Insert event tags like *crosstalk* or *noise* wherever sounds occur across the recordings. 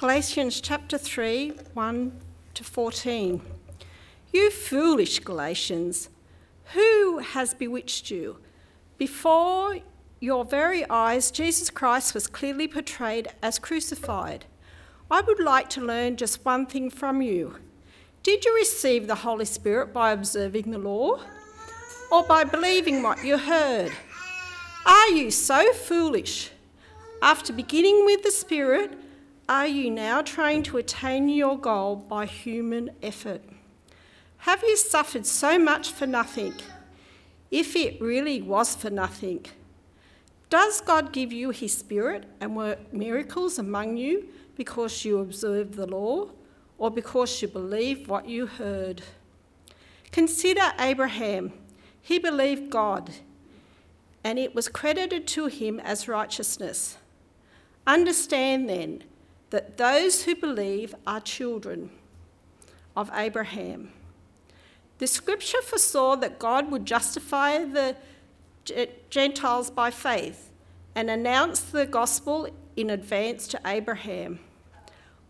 Galatians chapter 3 1 to 14. You foolish Galatians, who has bewitched you? Before your very eyes, Jesus Christ was clearly portrayed as crucified. I would like to learn just one thing from you. Did you receive the Holy Spirit by observing the law or by believing what you heard? Are you so foolish? After beginning with the Spirit, are you now trying to attain your goal by human effort? Have you suffered so much for nothing? If it really was for nothing, does God give you His Spirit and work miracles among you because you observe the law or because you believe what you heard? Consider Abraham. He believed God, and it was credited to him as righteousness. Understand then that those who believe are children of Abraham. The scripture foresaw that God would justify the eh, Gentiles by faith and announce the gospel in advance to Abraham.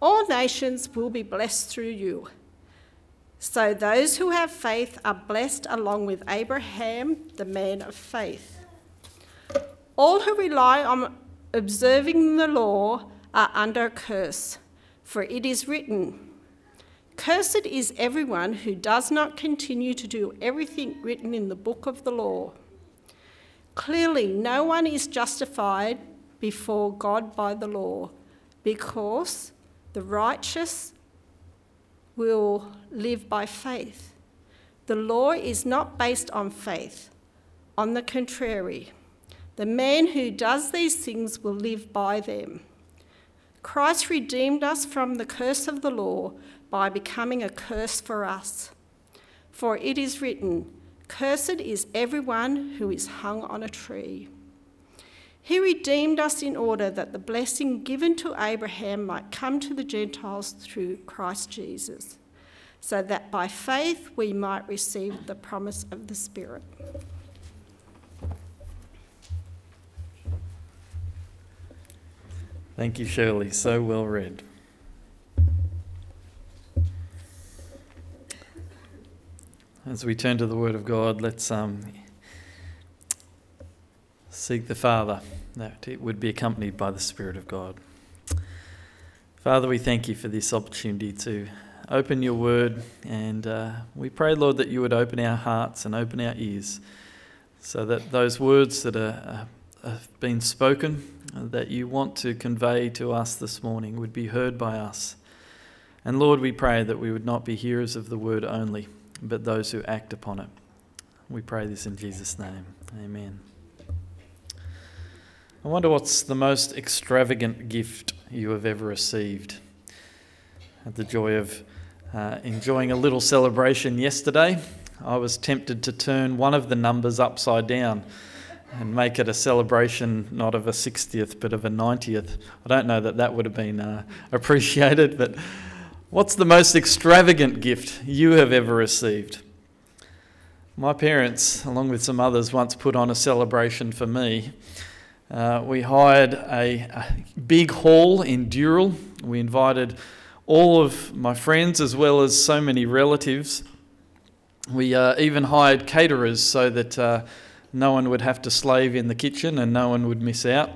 All nations will be blessed through you. So those who have faith are blessed along with Abraham, the man of faith. All who rely on observing the law are under curse, for it is written, Cursed is everyone who does not continue to do everything written in the book of the law. Clearly, no one is justified before God by the law, because the righteous will live by faith. The law is not based on faith. On the contrary, the man who does these things will live by them. Christ redeemed us from the curse of the law by becoming a curse for us. For it is written, Cursed is everyone who is hung on a tree. He redeemed us in order that the blessing given to Abraham might come to the Gentiles through Christ Jesus, so that by faith we might receive the promise of the Spirit. Thank you, Shirley. So well read. As we turn to the Word of God, let's um, seek the Father that it would be accompanied by the Spirit of God. Father, we thank you for this opportunity to open your Word, and uh, we pray, Lord, that you would open our hearts and open our ears so that those words that are, uh, have been spoken, that you want to convey to us this morning, would be heard by us. And Lord, we pray that we would not be hearers of the Word only but those who act upon it. We pray this in Jesus' name. Amen. I wonder what's the most extravagant gift you have ever received. Had the joy of uh, enjoying a little celebration yesterday. I was tempted to turn one of the numbers upside down and make it a celebration not of a 60th but of a 90th. I don't know that that would have been uh, appreciated, but What's the most extravagant gift you have ever received? My parents, along with some others, once put on a celebration for me. Uh, we hired a, a, big hall in Dural. We invited all of my friends as well as so many relatives. We uh, even hired caterers so that uh, no one would have to slave in the kitchen and no one would miss out.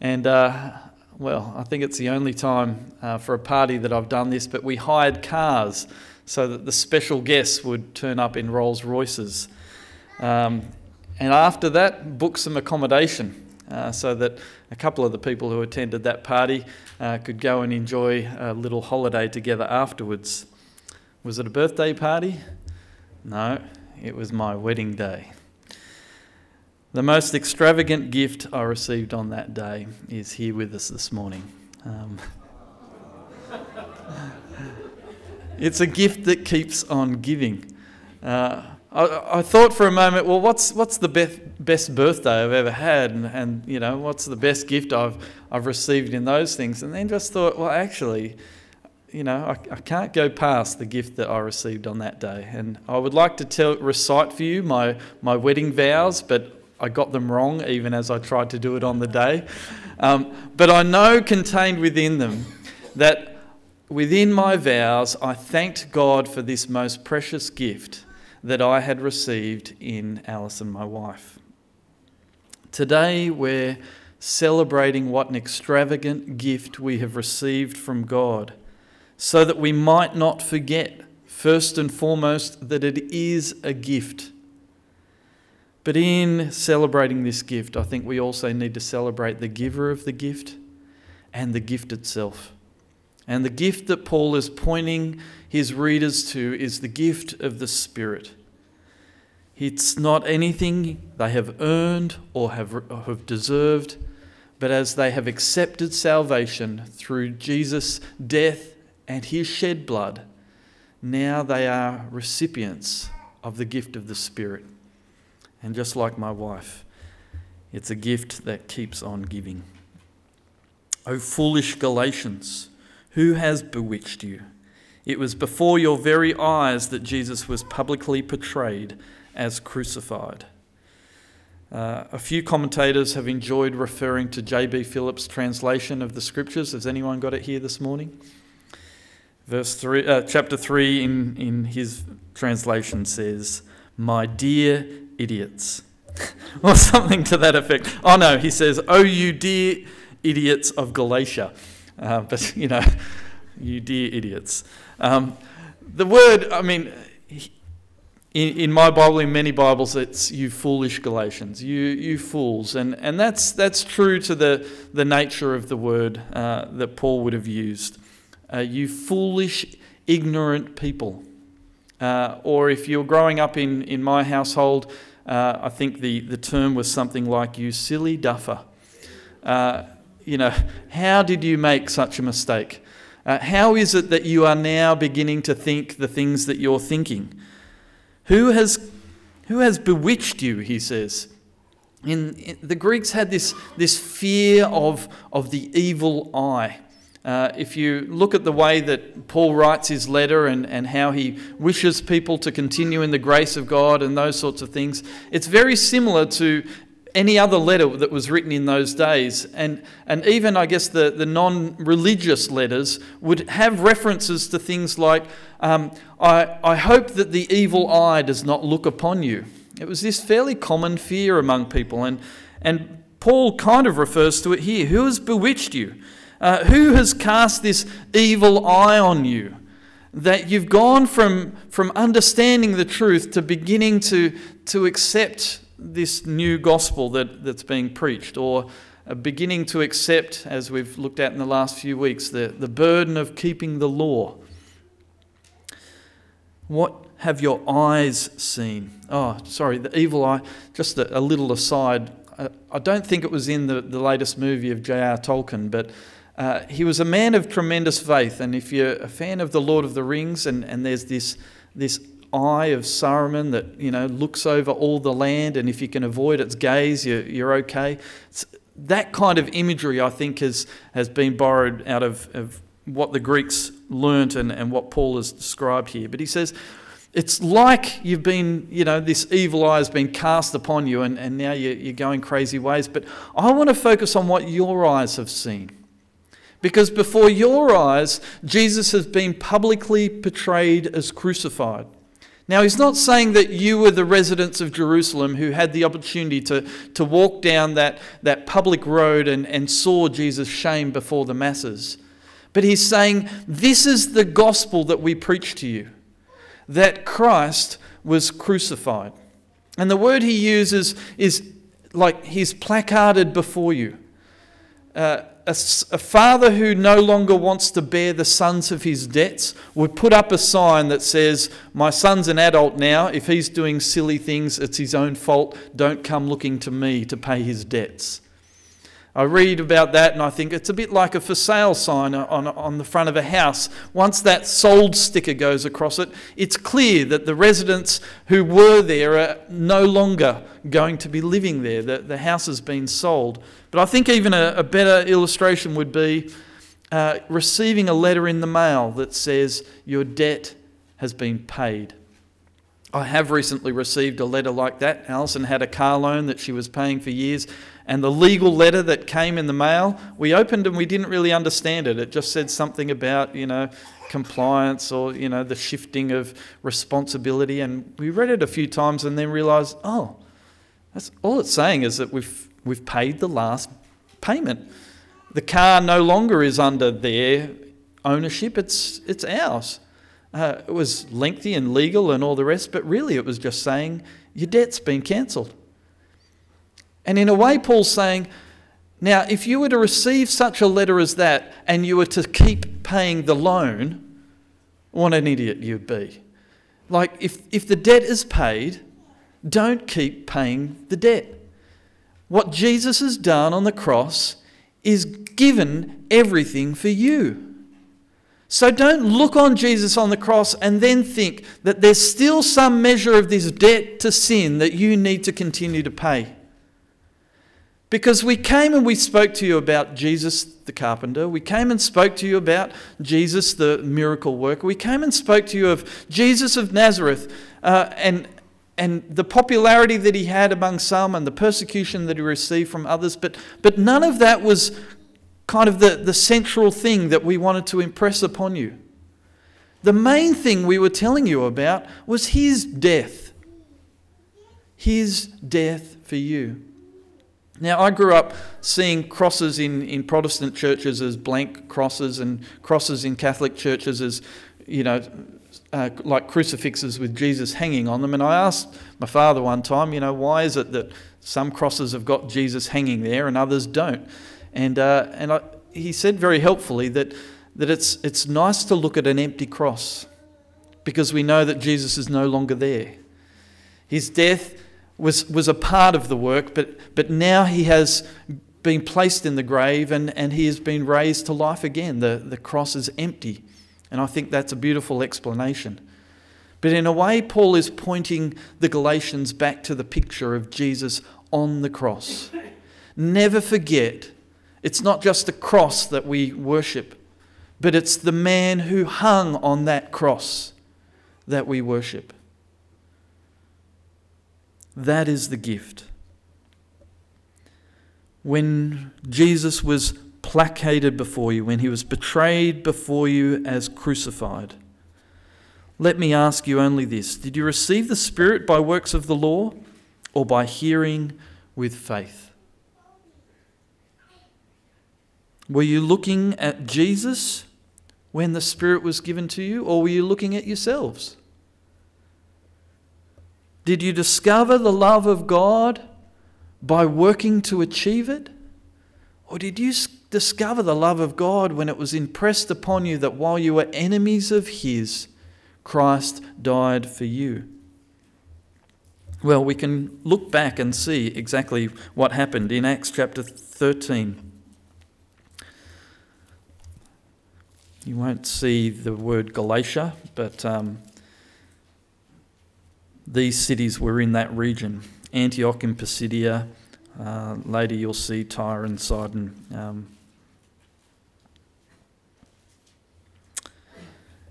And uh, well, I think it's the only time uh, for a party that I've done this, but we hired cars so that the special guests would turn up in Rolls Royces. Um, and after that, book some accommodation uh, so that a couple of the people who attended that party uh, could go and enjoy a little holiday together afterwards. Was it a birthday party? No, it was my wedding day. The most extravagant gift I received on that day is here with us this morning. Um, *laughs* it's a gift that keeps on giving. Uh, I, I, thought for a moment, well, what's what's the best best birthday I've ever had, and, and you know, what's the best gift I've I've received in those things, and then just thought, well, actually, you know, I, I can't go past the gift that I received on that day, and I would like to tell recite for you my my wedding vows, but I got them wrong even as I tried to do it on the day. Um, but I know contained within them that within my vows I thanked God for this most precious gift that I had received in Alison, my wife. Today we're celebrating what an extravagant gift we have received from God, so that we might not forget, first and foremost, that it is a gift. But in celebrating this gift, I think we also need to celebrate the giver of the gift and the gift itself. And the gift that Paul is pointing his readers to is the gift of the Spirit. It's not anything they have earned or have, or have deserved, but as they have accepted salvation through Jesus' death and his shed blood, now they are recipients of the gift of the Spirit. And just like my wife, it's a gift that keeps on giving. O foolish Galatians, who has bewitched you? It was before your very eyes that Jesus was publicly portrayed as crucified. Uh, a few commentators have enjoyed referring to J.B. Phillips' translation of the scriptures. Has anyone got it here this morning? Verse three, uh, chapter 3 in, in his translation says, My dear idiots, *laughs* or something to that effect. Oh no, he says, Oh, you dear idiots of Galatia. Uh, but, *laughs* you know, you dear idiots. Um, the word, I mean, in, in my Bible, in many Bibles, it's you foolish Galatians, you, you fools. And, and that's, that's true to the, the nature of the word uh, that Paul would have used. Uh, you foolish, ignorant people. Uh, or if you're growing up in, in my household, uh, I think the, the term was something like you silly duffer. Uh, you know, how did you make such a mistake? Uh, how is it that you are now beginning to think the things that you're thinking? Who has, who has bewitched you, he says. In, in, the Greeks had this, this fear of, of the evil eye. Uh, if you look at the way that Paul writes his letter and, and how he wishes people to continue in the grace of God and those sorts of things, it's very similar to any other letter that was written in those days. And, and even, I guess, the, the non religious letters would have references to things like, um, I, I hope that the evil eye does not look upon you. It was this fairly common fear among people. And, and Paul kind of refers to it here. Who has bewitched you? Uh, who has cast this evil eye on you? That you've gone from, from understanding the truth to beginning to, to accept this new gospel that, that's being preached, or beginning to accept, as we've looked at in the last few weeks, the, the burden of keeping the law. What have your eyes seen? Oh, sorry, the evil eye. Just a, a little aside. I, I, don't think it was in the, the latest movie of J.R. Tolkien, but uh, he was a man of tremendous faith. And if you're a fan of The Lord of the Rings, and, and there's this, this eye of Saruman that you know looks over all the land, and if you can avoid its gaze, you're, you're okay. It's, that kind of imagery, I think, has has been borrowed out of, of what the Greeks learnt and, and what Paul has described here. But he says, it's like you've been, you know, this evil eye has been cast upon you and, and now you're, you're going crazy ways. But I want to focus on what your eyes have seen. Because before your eyes, Jesus has been publicly portrayed as crucified. Now, he's not saying that you were the residents of Jerusalem who had the opportunity to, to walk down that, that public road and, and saw Jesus' shame before the masses. But he's saying, This is the gospel that we preach to you that Christ was crucified. And the word he uses is like he's placarded before you. Uh, a, a, father who no longer wants to bear the sons of his debts would put up a sign that says, My son's an adult now. If he's doing silly things, it's his own fault. Don't come looking to me to pay his debts. I read about that and I think it's a bit like a for sale sign on, on the front of a house. Once that sold sticker goes across it, it's clear that the residents who were there are no longer going to be living there. The, the house has been sold. But I think even a, a better illustration would be uh, receiving a letter in the mail that says your debt has been paid. I have recently received a letter like that. Alison had a car loan that she was paying for years, And the legal letter that came in the mail, we opened and we didn't really understand it. It just said something about, you know, compliance or, you know, the shifting of responsibility. And we read it a few times and then realised, oh, that's all it's saying is that we've, we've paid the last payment. The car no longer is under their ownership, it's, it's ours. Uh, it was lengthy and legal and all the rest, but really it was just saying your debt's been cancelled. And in a way, Paul's saying, now, if you were to receive such a letter as that and you were to keep paying the loan, what an idiot you'd be. Like, if, if the debt is paid, don't keep paying the debt. What Jesus has done on the cross is given everything for you. So don't look on Jesus on the cross and then think that there's still some measure of this debt to sin that you need to continue to pay. Because we came and we spoke to you about Jesus the carpenter. We came and spoke to you about Jesus the miracle worker. We came and spoke to you of Jesus of Nazareth uh, and, and the popularity that he had among some and the persecution that he received from others. But, but none of that was kind of the, the central thing that we wanted to impress upon you. The main thing we were telling you about was his death. His death for you. Now, I grew up seeing crosses in, in Protestant churches as blank crosses and crosses in Catholic churches as, you know, uh, like crucifixes with Jesus hanging on them. And I asked my father one time, you know, why is it that some crosses have got Jesus hanging there and others don't? And, uh, and I, he said very helpfully that, that it's, it's nice to look at an empty cross because we know that Jesus is no longer there. His death was, was a part of the work, but, but now he has been placed in the grave and, and he has been raised to life again. The, the cross is empty. And I think that's a beautiful explanation. But in a way, Paul is pointing the Galatians back to the picture of Jesus on the cross. Never forget it's not just the cross that we worship, but it's the man who hung on that cross that we worship. That is the gift. When Jesus was placated before you, when he was betrayed before you as crucified, let me ask you only this Did you receive the Spirit by works of the law or by hearing with faith? Were you looking at Jesus when the Spirit was given to you, or were you looking at yourselves? Did you discover the love of God by working to achieve it? Or did you discover the love of God when it was impressed upon you that while you were enemies of His, Christ died for you? Well, we can look back and see exactly what happened in Acts chapter 13. You won't see the word Galatia, but um, these cities were in that region Antioch in Pisidia. Uh, later, you'll see Tyre and Sidon. Um,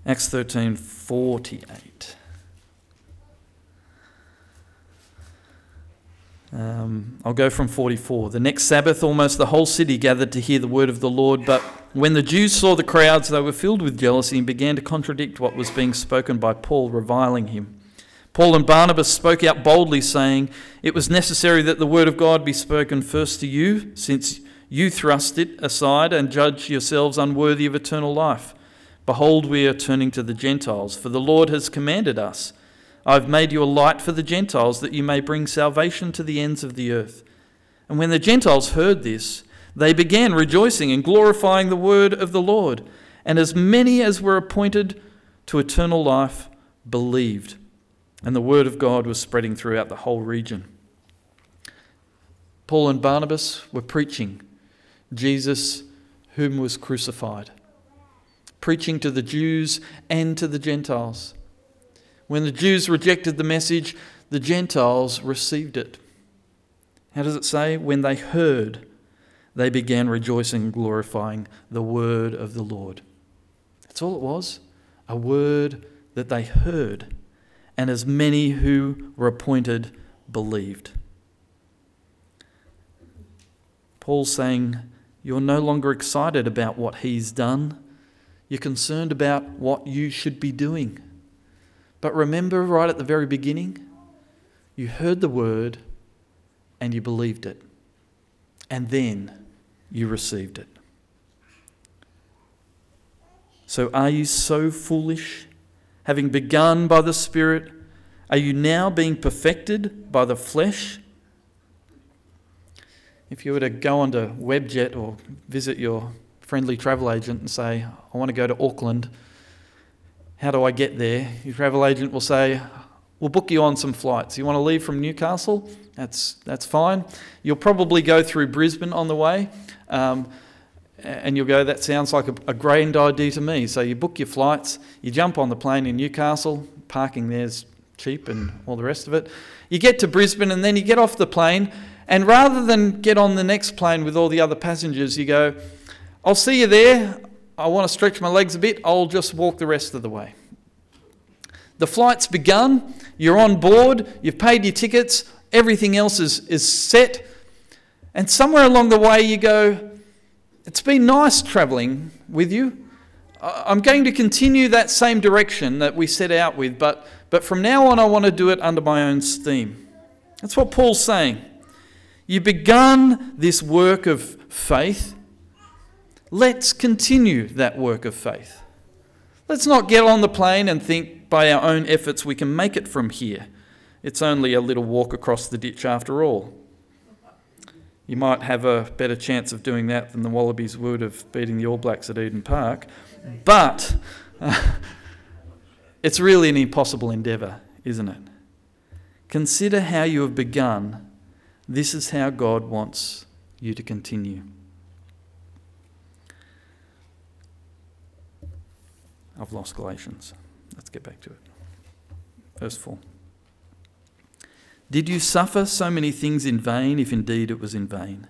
Acts thirteen forty eight. Um, I'll go from 44. The next Sabbath, almost the whole city gathered to hear the word of the Lord. But when the Jews saw the crowds, they were filled with jealousy and began to contradict what was being spoken by Paul, reviling him. Paul and Barnabas spoke out boldly, saying, It was necessary that the word of God be spoken first to you, since you thrust it aside and judge yourselves unworthy of eternal life. Behold, we are turning to the Gentiles, for the Lord has commanded us. I have made you a light for the Gentiles, that you may bring salvation to the ends of the earth. And when the Gentiles heard this, they began rejoicing and glorifying the word of the Lord. And as many as were appointed to eternal life believed. And the word of God was spreading throughout the whole region. Paul and Barnabas were preaching Jesus, whom was crucified, preaching to the Jews and to the Gentiles. When the Jews rejected the message, the Gentiles received it. How does it say? When they heard, they began rejoicing glorifying the word of the Lord. That's all it was a word that they heard, and as many who were appointed believed. Paul's saying, You're no longer excited about what he's done. You're concerned about what you should be doing. But remember, right at the very beginning, you heard the word and you believed it. And then you received it. So, are you so foolish? Having begun by the Spirit, are you now being perfected by the flesh? If you were to go onto Webjet or visit your friendly travel agent and say, I want to go to Auckland, how do I get there? Your travel agent will say, We'll book you on some flights. You want to leave from Newcastle? That's, that's fine. You'll probably go through Brisbane on the way. Um, and you'll go, that sounds like a, a grand idea to me. So you book your flights, you jump on the plane in Newcastle, parking there's cheap and all the rest of it. You get to Brisbane and then you get off the plane, and rather than get on the next plane with all the other passengers, you go, I'll see you there. I want to stretch my legs a bit. I'll just walk the rest of the way. The flight's begun, you're on board, you've paid your tickets, everything else is, is set. And somewhere along the way, you go, it's been nice travelling with you. I'm going to continue that same direction that we set out with, but, but from now on, I want to do it under my own steam. That's what Paul's saying. You've begun this work of faith. Let's continue that work of faith. Let's not get on the plane and think by our own efforts we can make it from here. It's only a little walk across the ditch after all. You might have a better chance of doing that than the Wallabies would of beating the All Blacks at Eden Park. But uh, it's really an impossible endeavour, isn't it? Consider how you have begun. This is how God wants you to continue. I've lost Galatians. Let's get back to it. Verse 4. Did you suffer so many things in vain, if indeed it was in vain?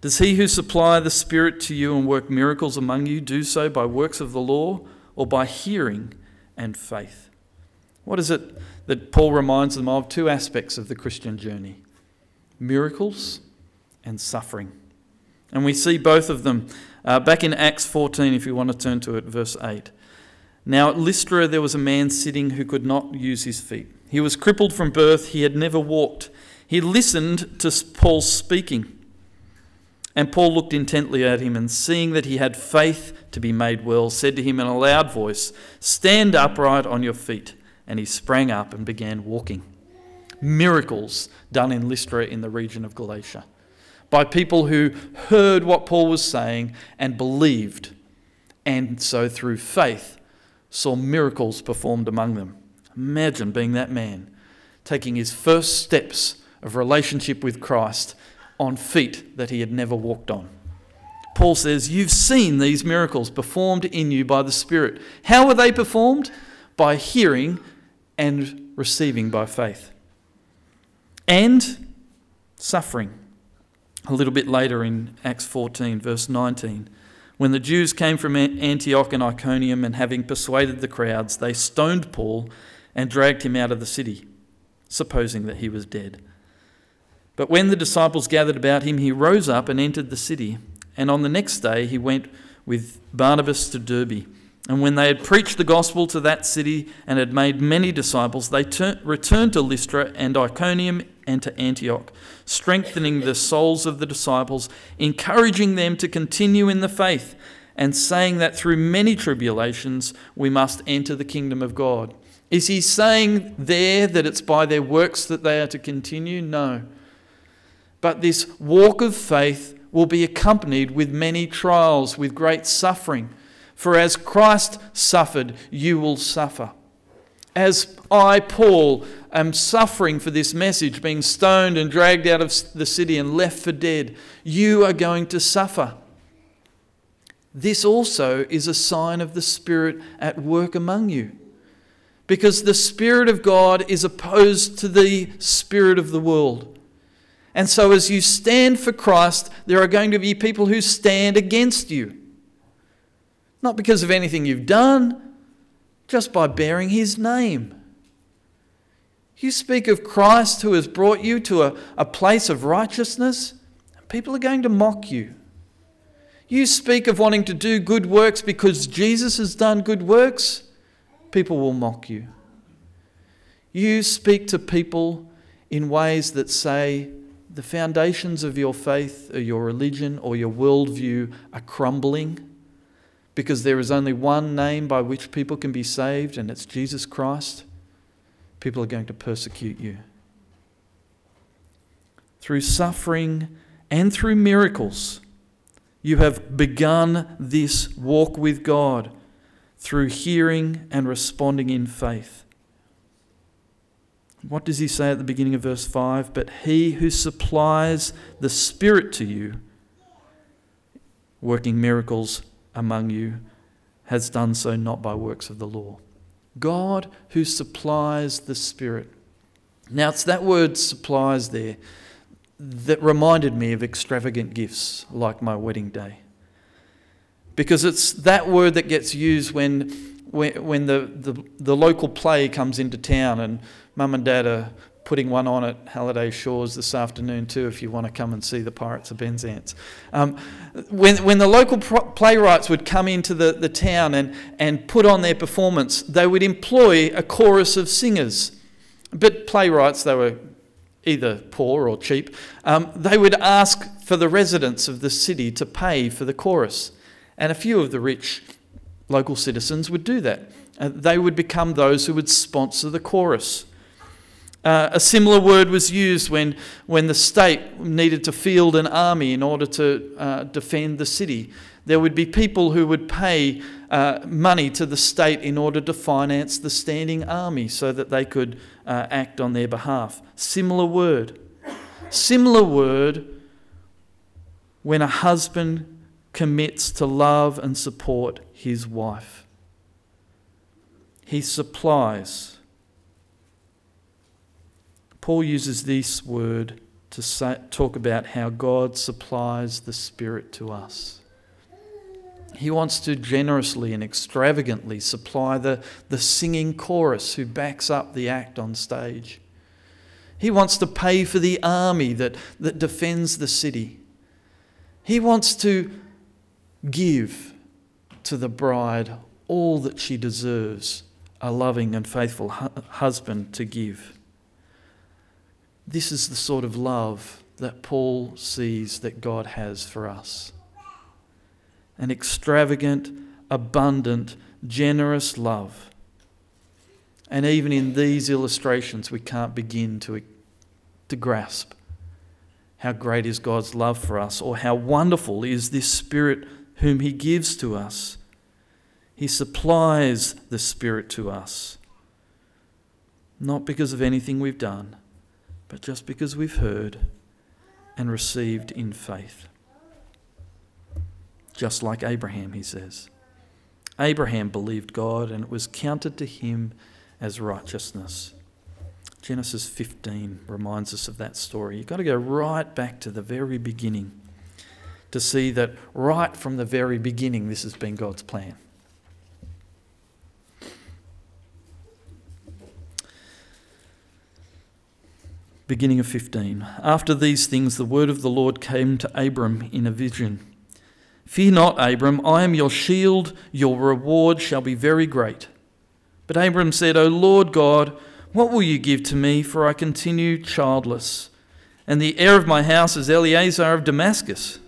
Does he who supply the Spirit to you and work miracles among you do so by works of the law or by hearing and faith? What is it that Paul reminds them of? Two aspects of the Christian journey miracles and suffering. And we see both of them uh, back in Acts 14, if you want to turn to it, verse 8. Now at Lystra there was a man sitting who could not use his feet. He was crippled from birth, he had never walked. He listened to Paul's speaking. And Paul looked intently at him, and seeing that he had faith to be made well, said to him in a loud voice, Stand upright on your feet. And he sprang up and began walking. Miracles done in Lystra in the region of Galatia by people who heard what Paul was saying and believed, and so through faith saw miracles performed among them. Imagine being that man, taking his first steps of relationship with Christ on feet that he had never walked on. Paul says, You've seen these miracles performed in you by the Spirit. How were they performed? By hearing and receiving by faith. And suffering. A little bit later in Acts 14, verse 19. When the Jews came from Antioch and Iconium, and having persuaded the crowds, they stoned Paul and dragged him out of the city, supposing that he was dead. But when the disciples gathered about him, he rose up and entered the city. And on the next day he went with Barnabas to Derbe. And when they had preached the gospel to that city and had made many disciples, they tur- returned to Lystra and Iconium and to Antioch, strengthening the souls of the disciples, encouraging them to continue in the faith, and saying that through many tribulations we must enter the kingdom of God. Is he saying there that it's by their works that they are to continue? No. But this walk of faith will be accompanied with many trials, with great suffering. For as Christ suffered, you will suffer. As I, Paul, am suffering for this message, being stoned and dragged out of the city and left for dead, you are going to suffer. This also is a sign of the Spirit at work among you because the Spirit of God is opposed to the Spirit of the world. And so, as you stand for Christ, there are going to be people who stand against you. Not because of anything you've done, just by bearing His name. You speak of Christ who has brought you to a, a place of righteousness, people are going to mock you. You speak of wanting to do good works because Jesus has done good works, people will mock you. You speak to people in ways that say the foundations of your faith or your religion or your worldview are crumbling because there is only one name by which people can be saved, and it's Jesus Christ. People are going to persecute you. Through suffering and through miracles, you have begun this walk with God through hearing and responding in faith. What does he say at the beginning of verse 5? But he who supplies the Spirit to you, working miracles among you, has done so not by works of the law. God who supplies the Spirit. Now, it's that word supplies there that reminded me of extravagant gifts like my wedding day. Because it's that word that gets used when, when, when the, the, the local play comes into town, and mum and dad are putting one on at Halliday Shores this afternoon too, if you want to come and see the Pirates of Penzance. Um, when, when the local playwrights would come into the, the town and, and put on their performance, they would employ a chorus of singers. But playwrights, they were either poor or cheap, um, they would ask for the residents of the city to pay for the chorus. And a few of the rich local citizens would do that. Uh, they would become those who would sponsor the chorus. Uh, a similar word was used when, when the state needed to field an army in order to uh, defend the city. There would be people who would pay uh, money to the state in order to finance the standing army so that they could uh, act on their behalf. Similar word. Similar word when a husband commits to love and support his wife. He supplies Paul uses this word to say, talk about how God supplies the Spirit to us. He wants to generously and extravagantly supply the, the singing chorus who backs up the act on stage. He wants to pay for the army that, that defends the city. He wants to give to the bride all that she deserves a loving and faithful hu- husband to give. This is the sort of love that Paul sees that God has for us an extravagant, abundant, generous love. And even in these illustrations, we can't begin to, to grasp how great is God's love for us or how wonderful is this Spirit whom He gives to us. He supplies the Spirit to us, not because of anything we've done, but just because we've heard and received in faith. Just like Abraham, he says. Abraham believed God and it was counted to him as righteousness. Genesis 15 reminds us of that story. You've got to go right back to the very beginning to see that right from the very beginning, this has been God's plan. Beginning of 15. After these things, the word of the Lord came to Abram in a vision Fear not, Abram, I am your shield, your reward shall be very great. But Abram said, O Lord God, what will you give to me, for I continue childless? And the heir of my house is Eliezer of Damascus.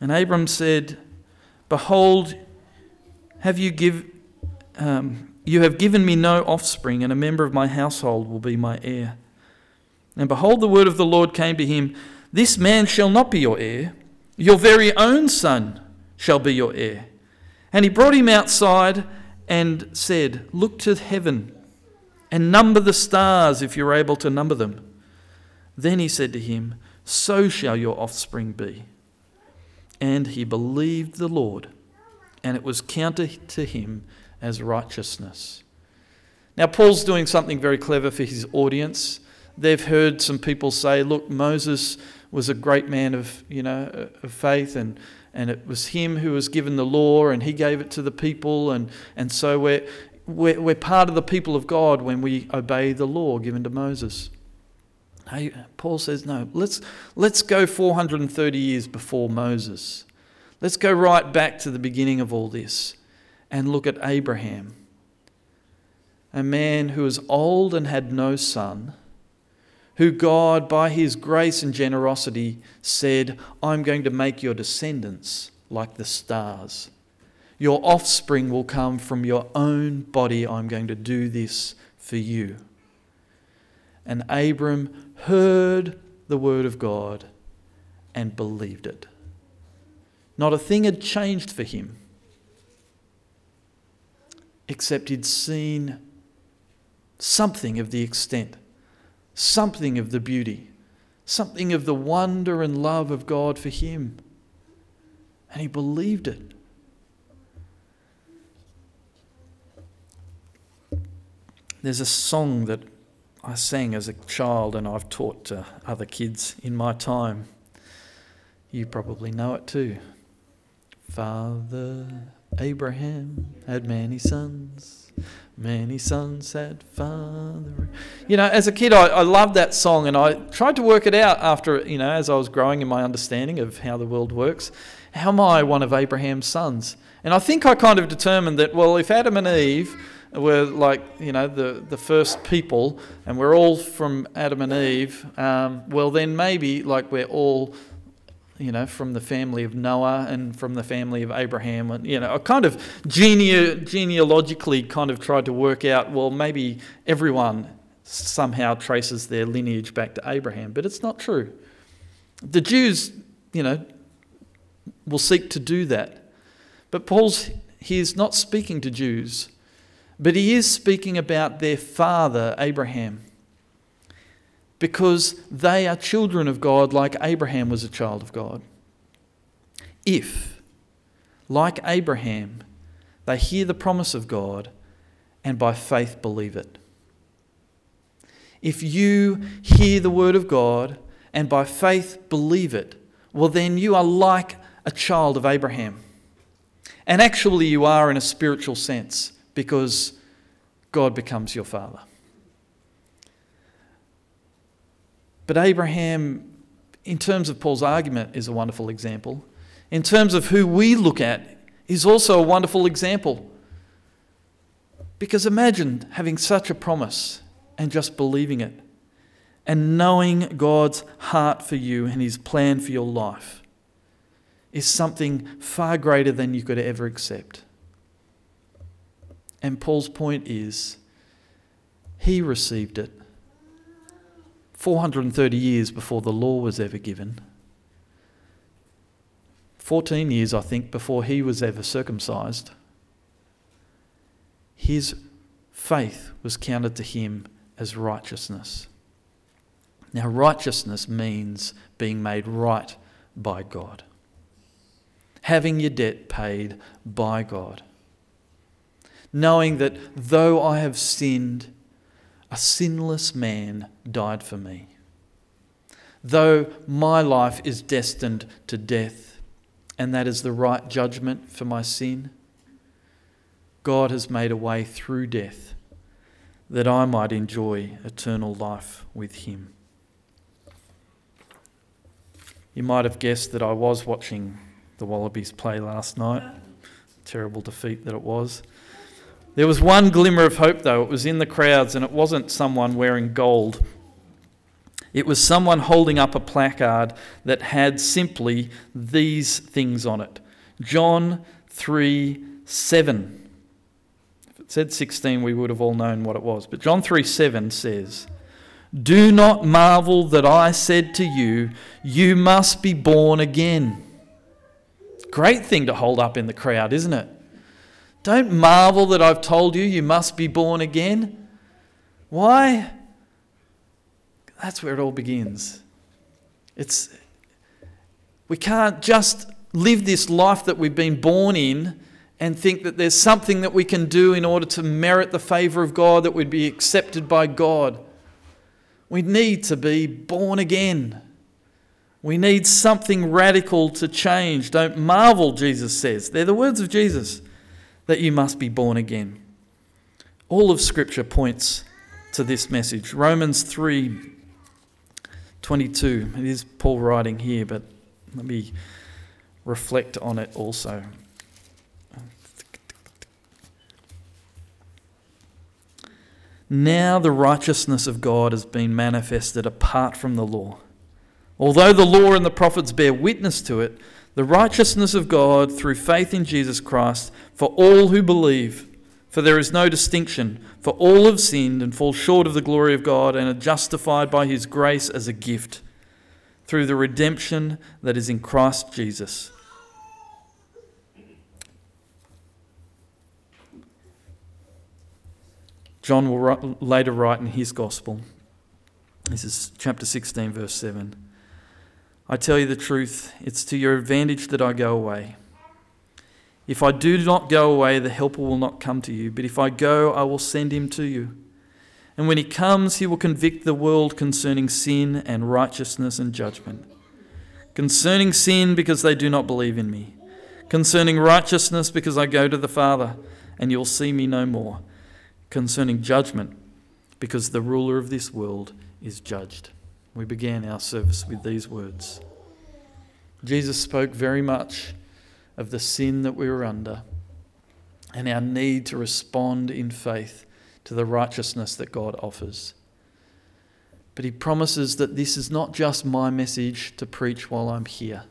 And Abram said, Behold, have you give, um, you have given me no offspring, and a member of my household will be my heir. And behold, the word of the Lord came to him This man shall not be your heir, your very own son shall be your heir. And he brought him outside and said, Look to heaven and number the stars if you're able to number them. Then he said to him, So shall your offspring be. And he believed the Lord, and it was counted to him as righteousness. Now, Paul's doing something very clever for his audience they've heard some people say, look, Moses was a great man of, you know, of faith and, and it was him who was given the law and he gave it to the people and, and so we're, we're, we're part of the people of God when we obey the law given to Moses. No, Paul says, no, let's, let's go 430 years before Moses. Let's go right back to the beginning of all this and look at Abraham, a man who was old and had no son, who God, by his grace and generosity, said, I'm going to make your descendants like the stars. Your offspring will come from your own body. I'm going to do this for you. And Abram heard the word of God and believed it. Not a thing had changed for him, except he'd seen something of the extent, something of the beauty, something of the wonder and love of God for him. And he believed it. There's a song that I sang as a child and I've taught to other kids in my time. You probably know it too. Father Abraham had many sons, many sons had father. You know, as a kid, I, I loved that song and I tried to work it out after, you know, as I was growing in my understanding of how the world works. How am I one of Abraham's sons? And I think I kind of determined that, well, if Adam and Eve we're like you know the the first people, and we're all from Adam and Eve. Um, well, then maybe like we're all you know, from the family of Noah and from the family of Abraham. And, you know, I kind of gene- genealogically kind of tried to work out, well, maybe everyone somehow traces their lineage back to Abraham, but it's not true. The Jews, you know, will seek to do that. But Paul's he's not speaking to Jews. But he is speaking about their father, Abraham, because they are children of God like Abraham was a child of God. If, like Abraham, they hear the promise of God and by faith believe it. If you hear the word of God and by faith believe it, well, then you are like a child of Abraham. And actually, you are in a spiritual sense because God becomes your father. But Abraham, in terms of Paul's argument, is a wonderful example. In terms of who we look at, is also a wonderful example. Because imagine having such a promise and just believing it, and knowing God's heart for you and his plan for your life is something far greater than you could ever accept. And Paul's point is he received it 430 years before the law was ever given. 14 years, I think, before he was ever circumcised. His faith was counted to him as righteousness. Now, righteousness means being made right by God, having your debt paid by God knowing that though I have sinned, a sinless man died for me. Though my life is destined to death, and that is the right judgment for my sin, God has made a way through death that I might enjoy eternal life with Him. You might have guessed that I was watching the Wallabies play last night. Terrible defeat that it was. There was one glimmer of hope, though. It was in the crowds, and it wasn't someone wearing gold. It was someone holding up a placard that had simply these things on it John 3 7. If it said 16, we would have all known what it was. But John 3 7 says, Do not marvel that I said to you, You must be born again. Great thing to hold up in the crowd, isn't it? Don't marvel that I've told you you must be born again. Why? That's where it all begins. It's we can't just live this life that we've been born in and think that there's something that we can do in order to merit the favor of God that would be accepted by God. We need to be born again. We need something radical to change. Don't marvel, Jesus says. They're the words of Jesus that you must be born again. All of Scripture points to this message. Romans 3 22. It is Paul writing here, but let me reflect on it also. Now the righteousness of God has been manifested apart from the law. Although the law and the prophets bear witness to it, the righteousness of God through faith in Jesus Christ for all who believe. For there is no distinction, for all have sinned and fall short of the glory of God and are justified by his grace as a gift through the redemption that is in Christ Jesus. John will later write in his gospel. This is chapter 16, verse 7. I tell you the truth, it's to your advantage that I go away. If I do not go away, the Helper will not come to you, but if I go, I will send him to you. And when he comes, he will convict the world concerning sin and righteousness and judgment. Concerning sin, because they do not believe in me. Concerning righteousness, because I go to the Father, and you'll see me no more. Concerning judgment, because the ruler of this world is judged. We began our service with these words. Jesus spoke very much of the sin that we were under and our need to respond in faith to the righteousness that God offers. But he promises that this is not just my message to preach while I'm here.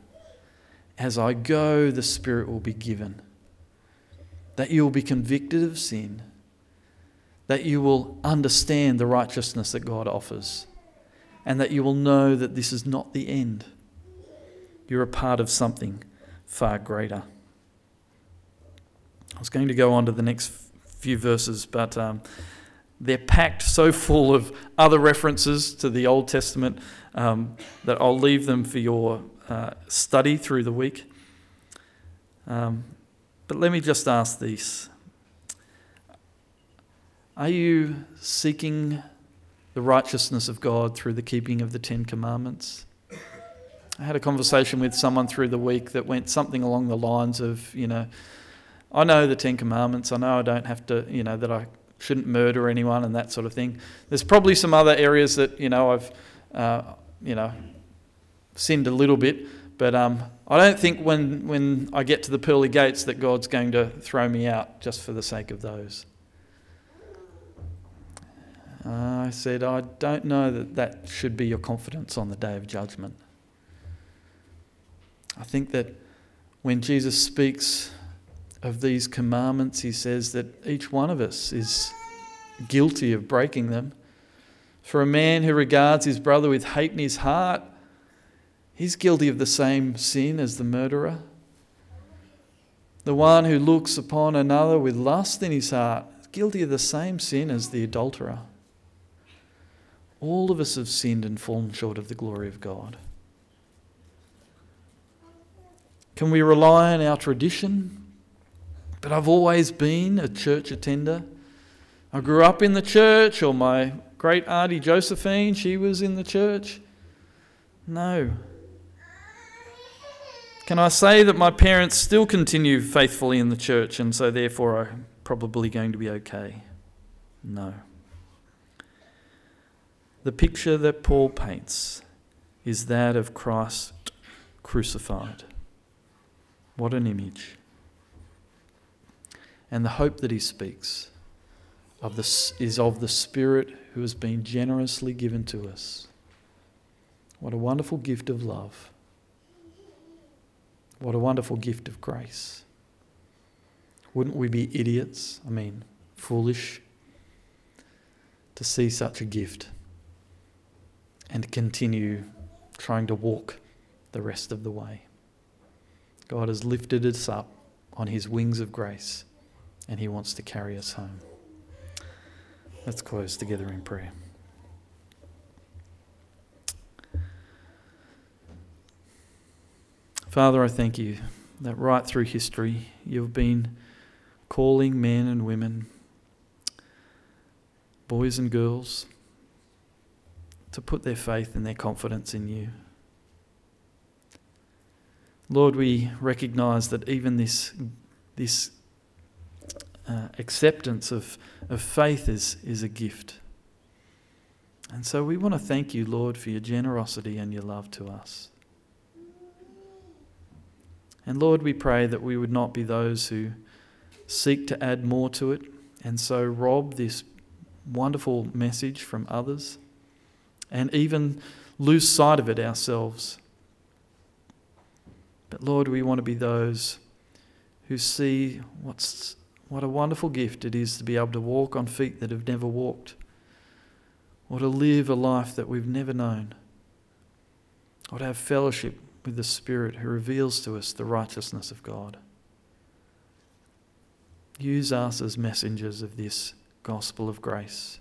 As I go, the Spirit will be given. That you will be convicted of sin. That you will understand the righteousness that God offers and that you will know that this is not the end. You're a part of something far greater. I was going to go on to the next few verses, but um, they're packed so full of other references to the Old Testament um, that I'll leave them for your uh, study through the week. Um, but let me just ask this Are you seeking the righteousness of God through the keeping of the Ten Commandments. I had a conversation with someone through the week that went something along the lines of, you know, I know the Ten Commandments, I know I don't have to, you know, that I shouldn't murder anyone and that sort of thing. There's probably some other areas that, you know, I've, uh, you know, sinned a little bit, but um, I don't think when, when I get to the pearly gates that God's going to throw me out just for the sake of those. Uh, I said, I don't know that that should be your confidence on the day of judgment. I think that when Jesus speaks of these commandments, he says that each one of us is guilty of breaking them. For a man who regards his brother with hate in his heart, he's guilty of the same sin as the murderer. The one who looks upon another with lust in his heart guilty of the same sin as the adulterer. All of us have sinned and fallen short of the glory of God. Can we rely on our tradition? But I've always been a church attender. I grew up in the church, or my great auntie Josephine, she was in the church. No. Can I say that my parents still continue faithfully in the church and so therefore I'm probably going to be okay? No. The picture that Paul paints is that of Christ crucified. What an image. And the hope that he speaks of the, is of the Spirit who has been generously given to us. What a wonderful gift of love. What a wonderful gift of grace. Wouldn't we be idiots, I mean, foolish, to see such a gift? And continue trying to walk the rest of the way. God has lifted us up on his wings of grace and he wants to carry us home. Let's close together in prayer. Father, I thank you that right through history you've been calling men and women, boys and girls, to put their faith and their confidence in you. Lord, we recognize that even this, this uh, acceptance of, of faith is, is a gift. And so we want to thank you, Lord, for your generosity and your love to us. And Lord, we pray that we would not be those who seek to add more to it and so rob this wonderful message from others and even lose sight of it ourselves. But Lord, we want to be those who see what's, what a wonderful gift it is to be able to walk on feet that have never walked, or to live a life that we've never known, or to have fellowship with the Spirit who reveals to us the righteousness of God. Use us as messengers of this gospel of grace,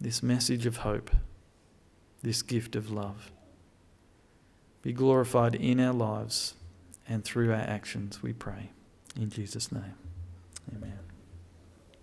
this message of hope, this gift of love. Be glorified in our lives and through our actions, we pray. In Jesus' name, amen.